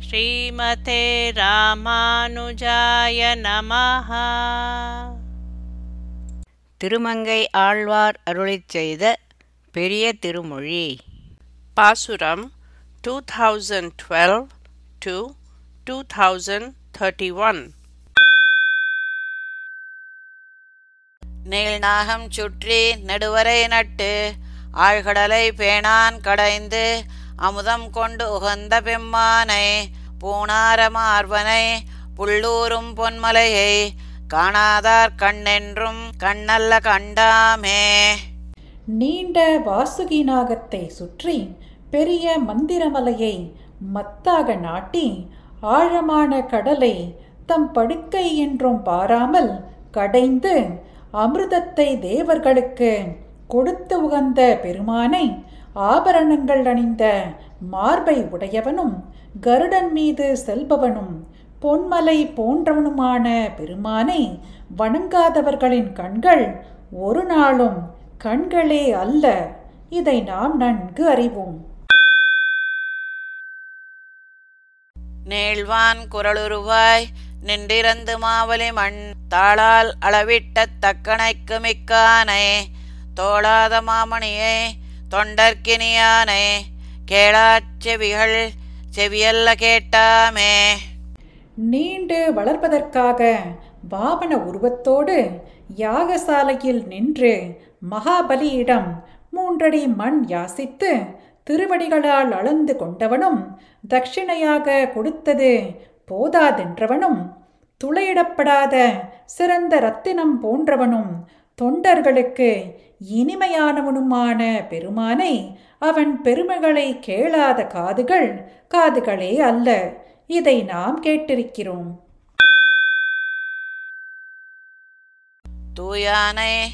ஸ்ரீமதே ராமானுஜாய நமஹ. திருமங்கை ஆழ்வார் அருளிச் செய்த பெரிய திருமொழி. பாசுரம் 2012 to 2031 நீள்நாகம் சுற்றி நெடுவரை நட்டு ஆழ்கடலை பேணான் கடைந்து அமுதம் கொண்டு உகந்த பெம்மானை பூணாரமார்வனை புள்ளூரும் பொன்மலையை காணாதார் கண்ணென்றும் கண்ணல்ல கண்டாமே நீண்ட வாசுகி நாகத்தை சுற்றி பெரிய மந்திரமலையை மத்தாக நாட்டி ஆழமான கடலை தம் படுக்கை என்றும் பாராமல் கடைந்து அமிர்தத்தை தேவர்களுக்கு கொடுத்து உகந்த பெருமானை ஆபரணங்கள் அணிந்த மார்பை உடையவனும் கருடன் மீது செல்பவனும் பொன்மலை போன்றவனுமான பெருமானை வணங்காதவர்களின் கண்கள் ஒரு நாளும் கண்களே அல்ல. இதை நாம் நன்கு அறிவோம். நேழ்வான் குரலுருவாய் நின்றிருந்து மாவலி மண் தாளால் அளவிட்ட தக்கணைக்கு மிக்கானே தோளாத மாமணியே தொண்டர்க்கினியானை கேளாச் செவிகள் செவியல்ல கேட்டாமே. நீண்டு வளர்ப்பதற்காக வாமன உருவத்தோடு யாகசாலையில் நின்று மகாபலியிடம் மூன்றடி மண் யாசித்து திருவடிகளால் அளந்து கொண்டவனும் தட்சிணையாக கொடுத்தது போதாதென்றவனும் துளையிடப்படாத சிறந்த ரத்தினம் போன்றவனும் தொண்டர்களுக்கு இனிமையானவனுமான பெருமானை அவன் பெருமைகளை கேளாத காதுகள் காதுகளே அல்ல. இதை நாம் கேட்டிருக்கிறோம். தூயானை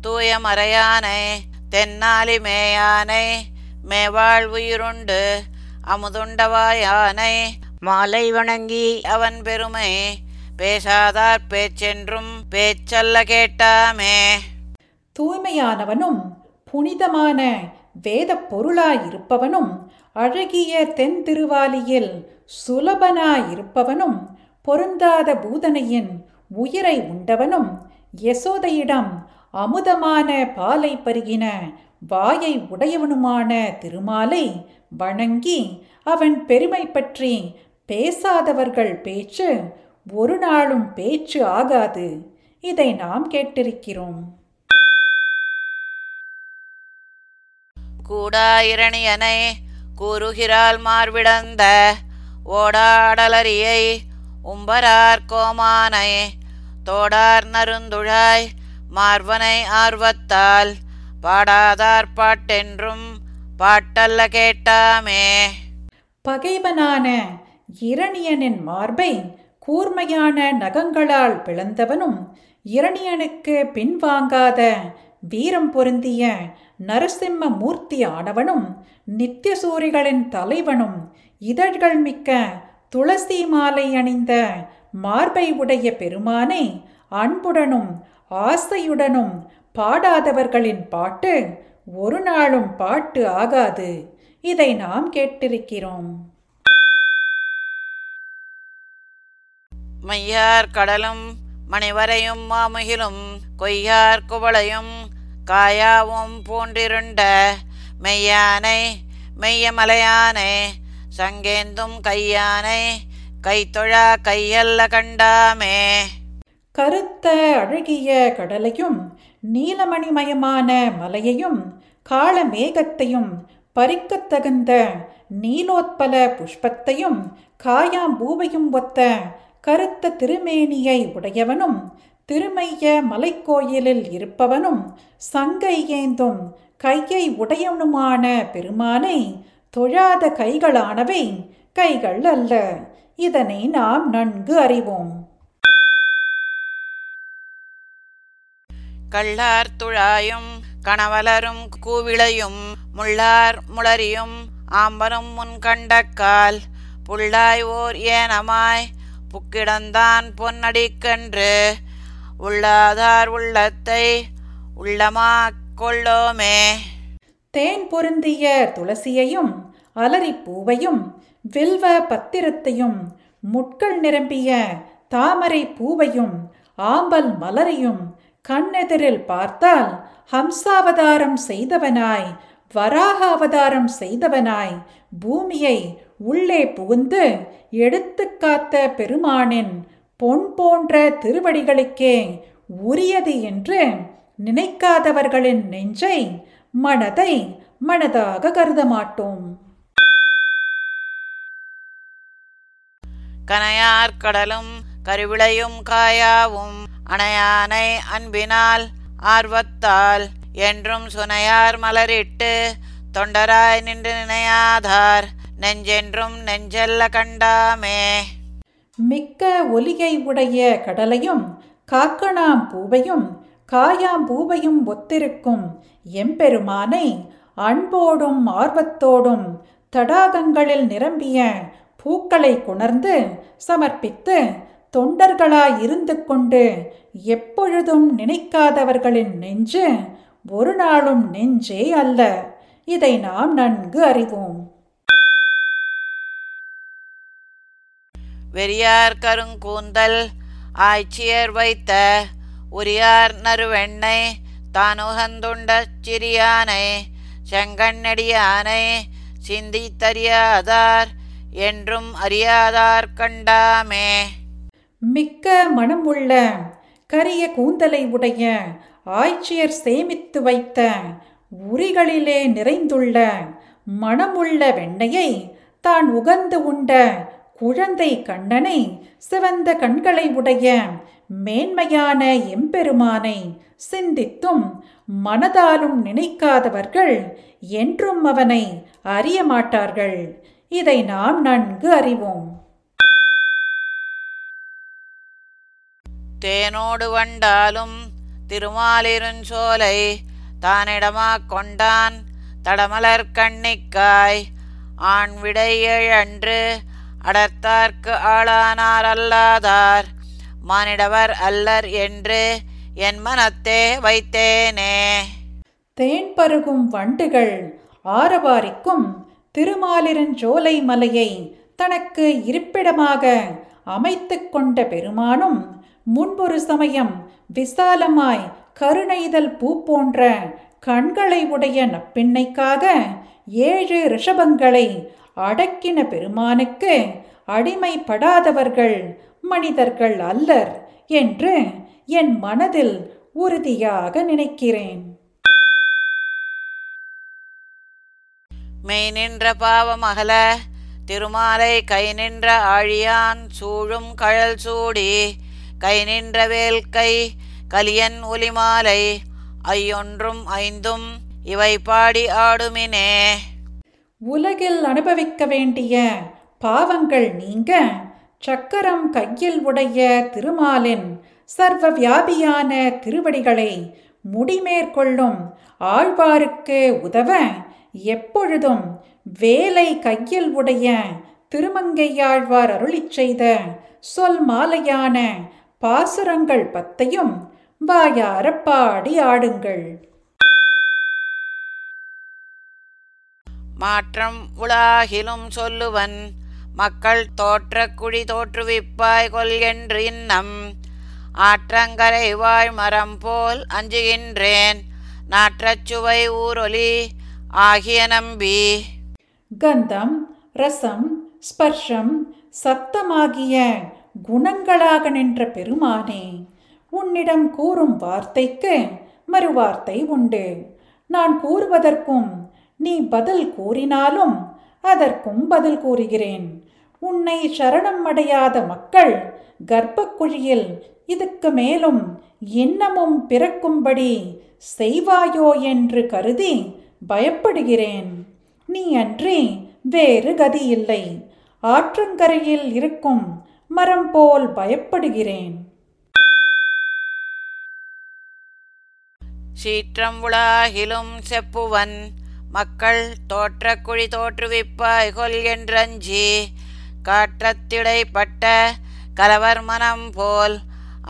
தூய மறையானை தென்னாலி மேயானை மேவாழ்வுயிருண்டு அமுதுண்டவாயானை மாலை வணங்கி அவன் பெருமை பேசாதார் பேச்சென்றும் பேச்சல்ல கேட்டாமே. தூய்மையானவனும் புனிதமான வேத பொருளாயிருப்பவனும் அழகிய தென் திருவாலியில் சுலபனாயிருப்பவனும் பொருந்தாத பூதனையின் உயிரை உண்டவனும் யசோதையிடம் அமுதமான பாலை பருகின வாயை உடையவனுமான திருமாலை வணங்கி அவன் பெருமை பற்றி பேசாதவர்கள் பேச்சு ஒரு நாளும் பேச்சு ஆகாது. இதை நாம் கேட்டிருக்கிறோம். கூடாயிரணியனை கூறுகிறாள் மார்விடந்த ஓடாடலரியை உம்பரார் கோமானை தோடார் நருந்துழாய் மார்வனை ஆர்வத்தால் பாடாதார் பாட்டென்றும் பாட்டல்ல கேட்டாமே. பகைவனான இரணியனின் மார்பை கூர்மையான நகங்களால் பிளந்தவனும் இரணியனுக்கு பின்வாங்காத வீரம் பொருந்திய நரசிம்ம மூர்த்தி ஆனவனும் நித்தியசூரிகளின் தலைவனும் இதழ்கள் மிக்க துளசி மாலை அணிந்த மார்பை உடைய பெருமானை அன்புடனும் ஆசையுடனும் பாடாதவர்களின் பாட்டு ஒரு நாளும் பாட்டு ஆகாது. இதை நாம் கேட்டிருக்கிறோம். மையார் கடலும் மணிவரையும் மாமுகிலும் கொய்யார் குவளையும் காயாவும் பூண்டிருண்ட மெய்யானை மெய்யமலையானை சங்கேந்தும் கையானை கைத்தொழா கையல்ல கண்டாமே. கருத்த அழகிய கடலையும் நீலமணிமயமான மலையையும் காளமேகத்தையும் மேகத்தையும் பறிக்கத் தகுந்த நீலோத்பல புஷ்பத்தையும் காயாம்பூவையும் ஒத்த கருத்த திருமேனியை உடையவனும் திருமைய மலைக்கோயிலில் இருப்பவனும் சங்கை ஏந்தும் கையை உடையவனுமான பெருமானை தொழாத கைகளானவை கைகள் அல்ல. இதனை நாம் நன்கு அறிவோம். கள்ளார் துழாயும் கணவலரும் கூவிளையும் முள்ளார் முளரியும் ஆம்பரும் முன் கண்டக்கால் புள்ளாய் ஓர் ஏனமாய் புக்கிடந்தான் பொன்னடிக்கன்று உள்ளாதார் உள்ளத்தை உள்ளமாக் கொள்ளோமே தேன் பொருந்திய துளசியையும் அலரிப்பூவையும் வில்வ பத்திரத்தையும் முட்கள் நிரம்பிய தாமரை பூவையும் ஆம்பல் மலரையும் கண்ணெதிரில் பார்த்தால் ஹம்சாவதாரம் செய்தவனாய் வராக அவதாரம் செய்தவனாய் பூமியை உள்ளே புகுந்து எடுத்து காத்த பெருமானின் பொன் போன்ற திருவடிகளுக்கே உரியது என்று நினைக்காதவர்களின் நெஞ்சை மனதை மனதாக கருத மாட்டோம் கனையார் கடலும் கருவிளையும் காயாவும் அணையானை அன்பினால் ஆர்வத்தால் என்றும் சுனையார் மலரிட்டு தொண்டராய் நின்று நினையாதார் நெஞ்சென்றும் நெஞ்செல்ல கண்டாமே. மிக்க ஒலியை உடைய கடலையும் காக்கணாம் பூவையும் காயாம் பூவையும் ஒத்திருக்கும் எம்பெருமானை அன்போடும் ஆர்வத்தோடும் தடாகங்களில் நிரம்பிய பூக்களை குணர்ந்து சமர்ப்பித்து தொண்டர்களாய் இருந்து கொண்டு எப்பொழுதும் நினைக்காதவர்களின் நெஞ்சு ஒரு நாளும் நெஞ்சே அல்ல. இதை நாம் நன்கு அறிவோம். வெறியார் கருங்கூந்தல் ஆய்ச்சியர் வைத்த உரியார் நறுவெண்ணை தானுகந்துண்ட சிறியானை செங்கண்ணடியானை சிந்தித்தறியாதார் என்றும் அறியாதார் கண்டாமே. மிக்க மனம் உள்ள கரிய கூந்தலை உடைய ஆய்ச்சியர் சேமித்து வைத்த உரிகளிலே நிறைந்துள்ள மனமுள்ள வெண்ணையை தான் உகந்து உண்ட குழந்தை கண்ணனை சிவந்த கண்களை உடைய மேன்மையான எம்பெருமானை சிந்தித்தும் மனதாலும் நினைக்காதவர்கள் என்றும் அவனை அறிய மாட்டார்கள். இதை நாம் நன்கு அறிவோம். தேனோடு வண்டாலும் திருமாலிருஞ்சோலை தானிடமா கொண்டான் தடமலர் கண்ணிக்காய் ஆண் விடையழன்று அடர்த்தார்க்கு ஆளானார் அல்லாதார் மானிடவர் அல்லர் என்று என் மனத்தே வைத்தேனே. தேன் பருகும் வண்டுகள் ஆரவாரிக்கும் திருமாலிருஞ்சோலை மலையை தனக்கு இருப்பிடமாக அமைத்து கொண்ட பெருமானும் முன்பொரு சமயம் விசாலமாய் கருணைதல் பூ போன்ற கண்களை உடைய நப்பிண்ணைக்காக ஏழு ரிஷபங்களை அடக்கின பெருமானுக்கு அடிமைப்படாதவர்கள் மனிதர்கள் அல்லர் என்று என் மனதில் உறுதியாக நினைக்கிறேன். மெய் நின்ற பாவம் அகல திருமாலை கை நின்ற ஆழியான் சூழும் கழல் சூடி கை நின்ற வேல்கை கலியன் ஒலிமாலை ஐயொன்றும் ஐந்தும் இவை பாடி ஆடுமினே. உலகில் அனுபவிக்க வேண்டிய பாவங்கள் நீங்க. சக்கரம் கையில் உடைய திருமாலின் சர்வ வியாபியான திருவடிகளை முடிமேற்கொள்ளும் ஆழ்வாருக்கு உதவ எப்பொழுதும் வேலை கையில் உடைய திருமங்கையாழ்வார் அருளிச் செய்த சொல் மாலையான பாசுரங்கள் பத்தையும் வாயார பாடி ஆடுங்கள். மாற்றம் உலாகிலும் சொல்லுவன் மக்கள் தோற்ற குழி தோற்றுவிப்பாய் கொல் என்று இன்னம். ஆற்றங்கரை வாழ் மரம் போல் அஞ்சுகின்றேன் நாற்றச் சுவை ஊரொலி ஆகிய நம்பி. கந்தம் ரசம் ஸ்பர்ஷம் சத்தமாகிய குணங்களாக நின்ற பெருமானே உன்னிடம் கூறும் வார்த்தைக்கு மறுவார்த்தை உண்டு. நான் கூறுவதற்கும் நீ பதில் கூறினாலும் அதற்கும் பதில் கூறுகிறேன். உன்னை சரணம் அடையாத மக்கள் கர்ப்பக்குழியில் இதுக்கு மேலும் இன்னமும் பிறக்கும்படி செய்வாயோ என்று கருதி பயப்படுகிறேன். நீ அன்றி வேறு கதி இல்லை ஆற்றங்கரையில் இருக்கும் மரம் போல் பயப்படுகிறேன். சீற்றம் உலாகிலும் செப்புவன் மக்கள் தோற்றக்குழி தோற்றுவிப்பாய் கொல் என்றஞ்சி. காற்றத்திடைப்பட்ட கலவர் மனம் போல்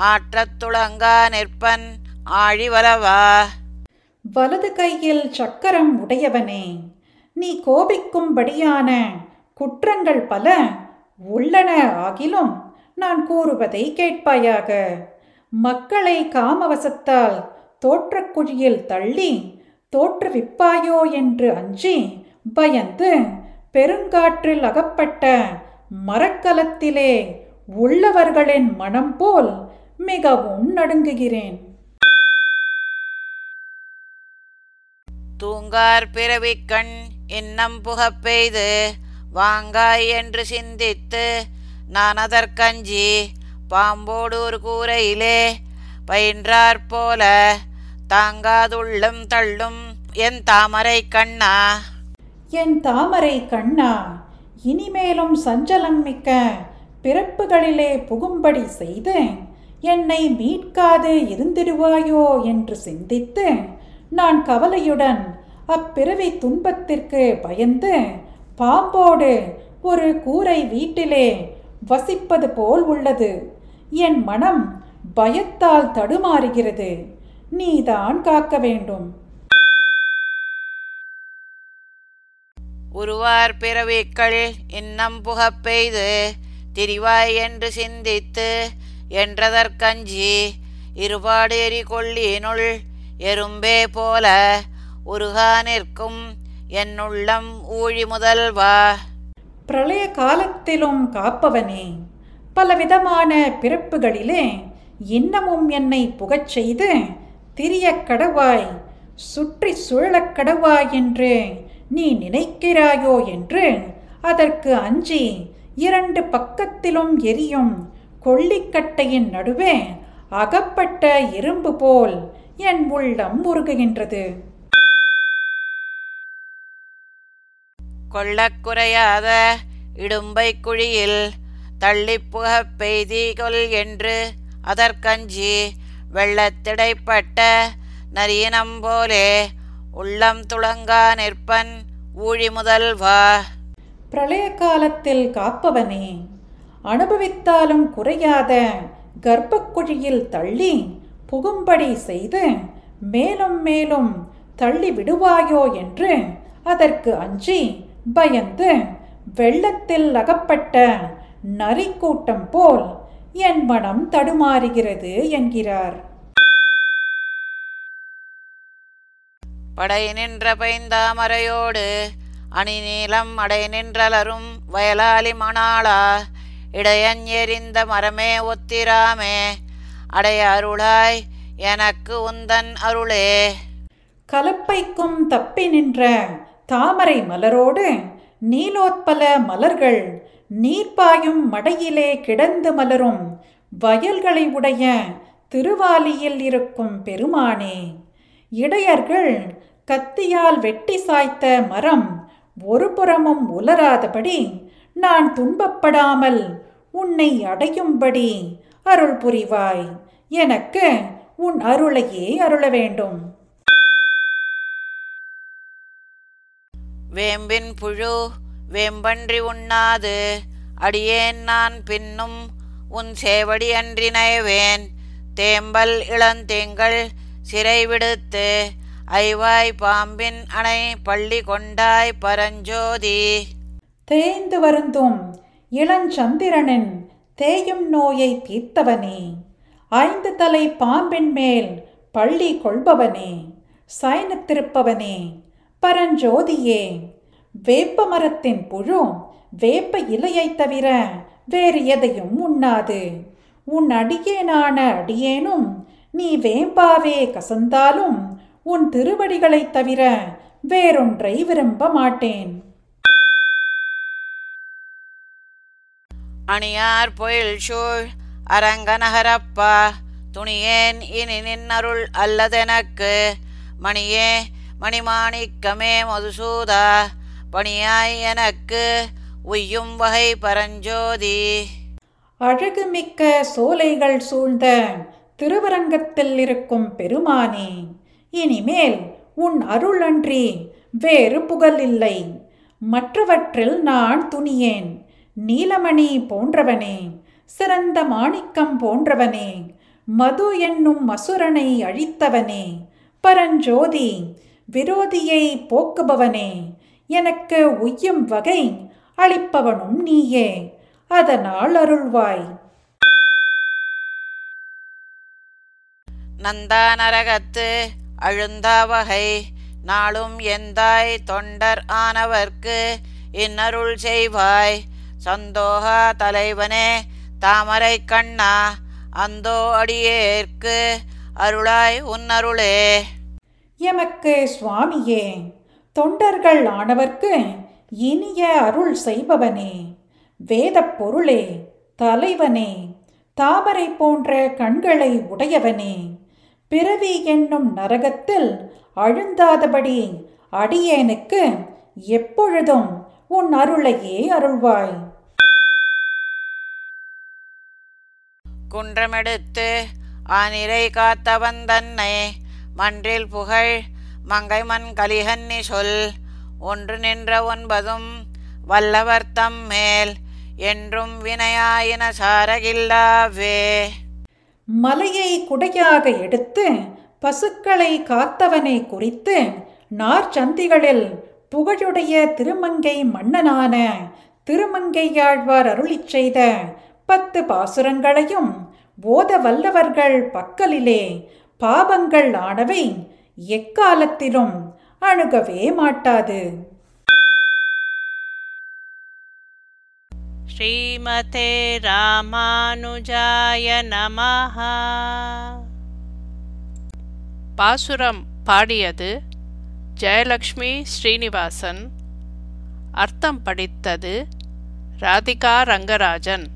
ஆற்றத் துளங்கா நிற்பன் ஆழிவலவா வலது கையில் சக்கரம் உடையவனே நீ கோபிக்கும்படியான குற்றங்கள் பல உள்ளன ஆகிலும் நான் கூறுவதை கேட்பாயாக. மக்களை காமவசத்தால் தோற்றக்குழியில் தள்ளி தோற்றுவிப்பாயோ என்று அஞ்சி பயந்து பெருங்காற்றில் அகப்பட்ட மரக்கலத்திலே உள்ளவர்களின் மனம் போல் மிகவும் நடுங்குகிறேன். தூங்கார் பிறவி கண் இன்னம் புகப் பெய்து வாங்காய் என்று சிந்தித்து நான் அதற்கஞ்சி பாம்போடு ஒரு கூரையிலே பயின்றாற் போல தாங்காதுள்ளம் தள்ளும் என் தாமரை கண்ணா. என் தாமரை கண்ணா இனிமேலும் சஞ்சலம் மிக்க பிறப்புகளிலே புகும்படி செய்து என்னை மீட்காது இருந்திடுவாயோ என்று சிந்தித்து நான் கவலையுடன் அப்பிறவி துன்பத்திற்கு பயந்து பாம்போடு ஒரு கூரை வீட்டிலே வசிப்பது போல் உள்ளது. என் மனம் பயத்தால் தடுமாறுகிறது. நீதான் காக்க வேண்டும். உருவார் பிறவிக்கள் இன்னம் புகப் பெய்து திரிவாய் என்று சிந்தித்து என்றதற்கஞ்சி இருபாடு எரி கொள்ளினுள் எறும்பே போல உருகா நிற்கும் என்னுள்ளம் ஊழி முதல்வா. பிரளய காலத்திலும் காப்பவனே பலவிதமான பிறப்புகளிலே இன்னமும் என்னை புகச் செய்து திரியக் கடவாய் சுற்றி சுழலக் கடவாய் என்று நீ நினைக்கிறாயோ என்று அதற்கு அஞ்சி இரண்டு பக்கத்திலும் எரியும் கொள்ளிக்கட்டையின் நடுவே அகப்பட்ட இரும்பு போல் என் உள்ளம் உருகுகின்றது. கொள்ளக்குறையாத இடும்பை குழியில் தள்ளிப் புகப் பெய்தி கொல் என்று அதற்கஞ்சி வெள்ளத்திடைப்பட்ட நரியனம் போலே உள்ளம் துளங்கா நிற்பன் ஊழி முதல்வா. பிரளய காலத்தில் காப்பவனே அனுபவித்தாலும் குறையாத கர்ப்பக்குழியில் தள்ளி புகும்படி செய்து மேலும் மேலும் தள்ளி விடுவாயோ என்று அதற்கு அஞ்சி பயந்து வெள்ளத்தில் அகப்பட்ட நரிக்கூட்டம் போல் என் மனம் தடுமாறுகிறது என்கிறார். படை நின்ற பைந்தாமரையோடு அணி நீளம் அடை நின்றலரும் வயலாலி மணாளா இடையன் எறிந்த மரமே ஒத்திராமே அடைய அருளாய் எனக்கு உந்தன் அருளே. கலப்பைக்கும் தப்பி நின்ற தாமரை மலரோடு நீலோத்பல மலர்கள் நீர்ப்பாயும் மடையிலே கிடந்து மலரும் வயல்களை உடைய திருவாலியில் இருக்கும் பெருமானே. இடையர்கள் கத்தியால் வெட்டி சாய்த்த மரம் ஒரு புறமும் உலராதபடி நான் துன்பப்படாமல் உன்னை அடையும்படி அருள் புரிவாய். எனக்கு உன் அருளையே அருள வேண்டும். வேம்பின் புழு வேம்பன்றி உண்ணாது. அடியேன் நான் பின்னும் உன் சேவடி அன்றி நயவேன். தேம்பல் இளந்தேங்கள் சிறை விடுத்து ஐவாய் பாம்பின் அணை பள்ளி கொண்டாய் பரஞ்சோதி. தேய்ந்து வருந்தும் இளஞ்சந்திரனின் தேயும் நோயை தீர்த்தவனே. ஐந்து தலை பாம்பின் மேல் பள்ளி கொள்பவனே. சயனத்திருப்பவனே பரஞ்சோதியே. வேப்ப மரத்தின் புழு வேப்ப இலையை தவிர வேறு எதையும் உண்ணாது. உன் அடியேனான அடியேனும் நீ வேம்பாவே கசந்தாலும் உன் திருவடிகளைத் தவிர வேறொன்றை விரும்ப மாட்டேன். அணியார் பொயில் சூழ் அரங்கநகரப்பா துணியேன் இனி நின்னருள் அல்லதெனக்கு மணியே மணிமாணிக்கமே மதுசூதா பணியாய் எனக்கு உய்யும் வகை பரஞ்சோதி. அழகுமிக்க சோலைகள் சூழ்ந்த திருவரங்கத்தில் இருக்கும் பெருமானே இனிமேல் உன் அருள் அன்றி வேறு புகழ் இல்லை. மற்றவற்றில் நான் துணியேன் நீலமணி போன்றவனே சிறந்த மாணிக்கம் போன்றவனே மது என்னும் மசுரனை அழித்தவனே பரஞ்சோதி விரோதியை போக்குபவனே எனக்கு உய்யும் வகை அளிப்பவனும் நீயே அதனால் அருள்வாய். நந்தா நரகத்து அழுந்தாவகை நாளும் எந்தாய் தொண்டர் ஆனவர்க்கு இன்னருள் செய்வாய். சந்தோகா தலைவனே தாமரை கண்ணா அந்தோ அடியேற்கு அருளாய் உன்னருளே. எமக்கு சுவாமியே தொண்டர்கள் ஆனவர்க்கு இனிய அருள் செய்பவனே. வேதப் பொருளே தலைவனே தாமரை போன்ற கண்களை உடையவனே. பிறவி என்னும் நரகத்தில் அழுந்தாதபடி அடியேனுக்கு எப்பொழுதும் உன் அருளையே அருள்வாய். குன்றமெடுத்து ஆனிரை காத்தவன் தன்னை மன்றில் புகழ் மங்கைமன் கலிகன்னி சொல் ஒன்று நின்ற ஒன்பதும் வல்லவர் தம்மேல் என்றும் வினையாயின சாரகில்லாவே மலையை குடையாக எடுத்து பசுக்களை காத்தவனை குறித்து நார்ச்சந்திகளில் புகழுடைய திருமங்கை மன்னனான திருமங்கையாழ்வார் அருளிச் செய்த பத்து பாசுரங்களையும் ஓத வல்லவர்கள் பக்கலிலே பாபங்கள் ஆனவை எக்காலத்திலும் அணுகவே மாட்டாது. ஸ்ரீமதே ராமானுஜாய நமஹ. பாசுரம் பாடியது ஜெயலக்ஷ்மி ஸ்ரீனிவாசன். அர்த்தம் படித்தது ராதிகா ரங்கராஜன்.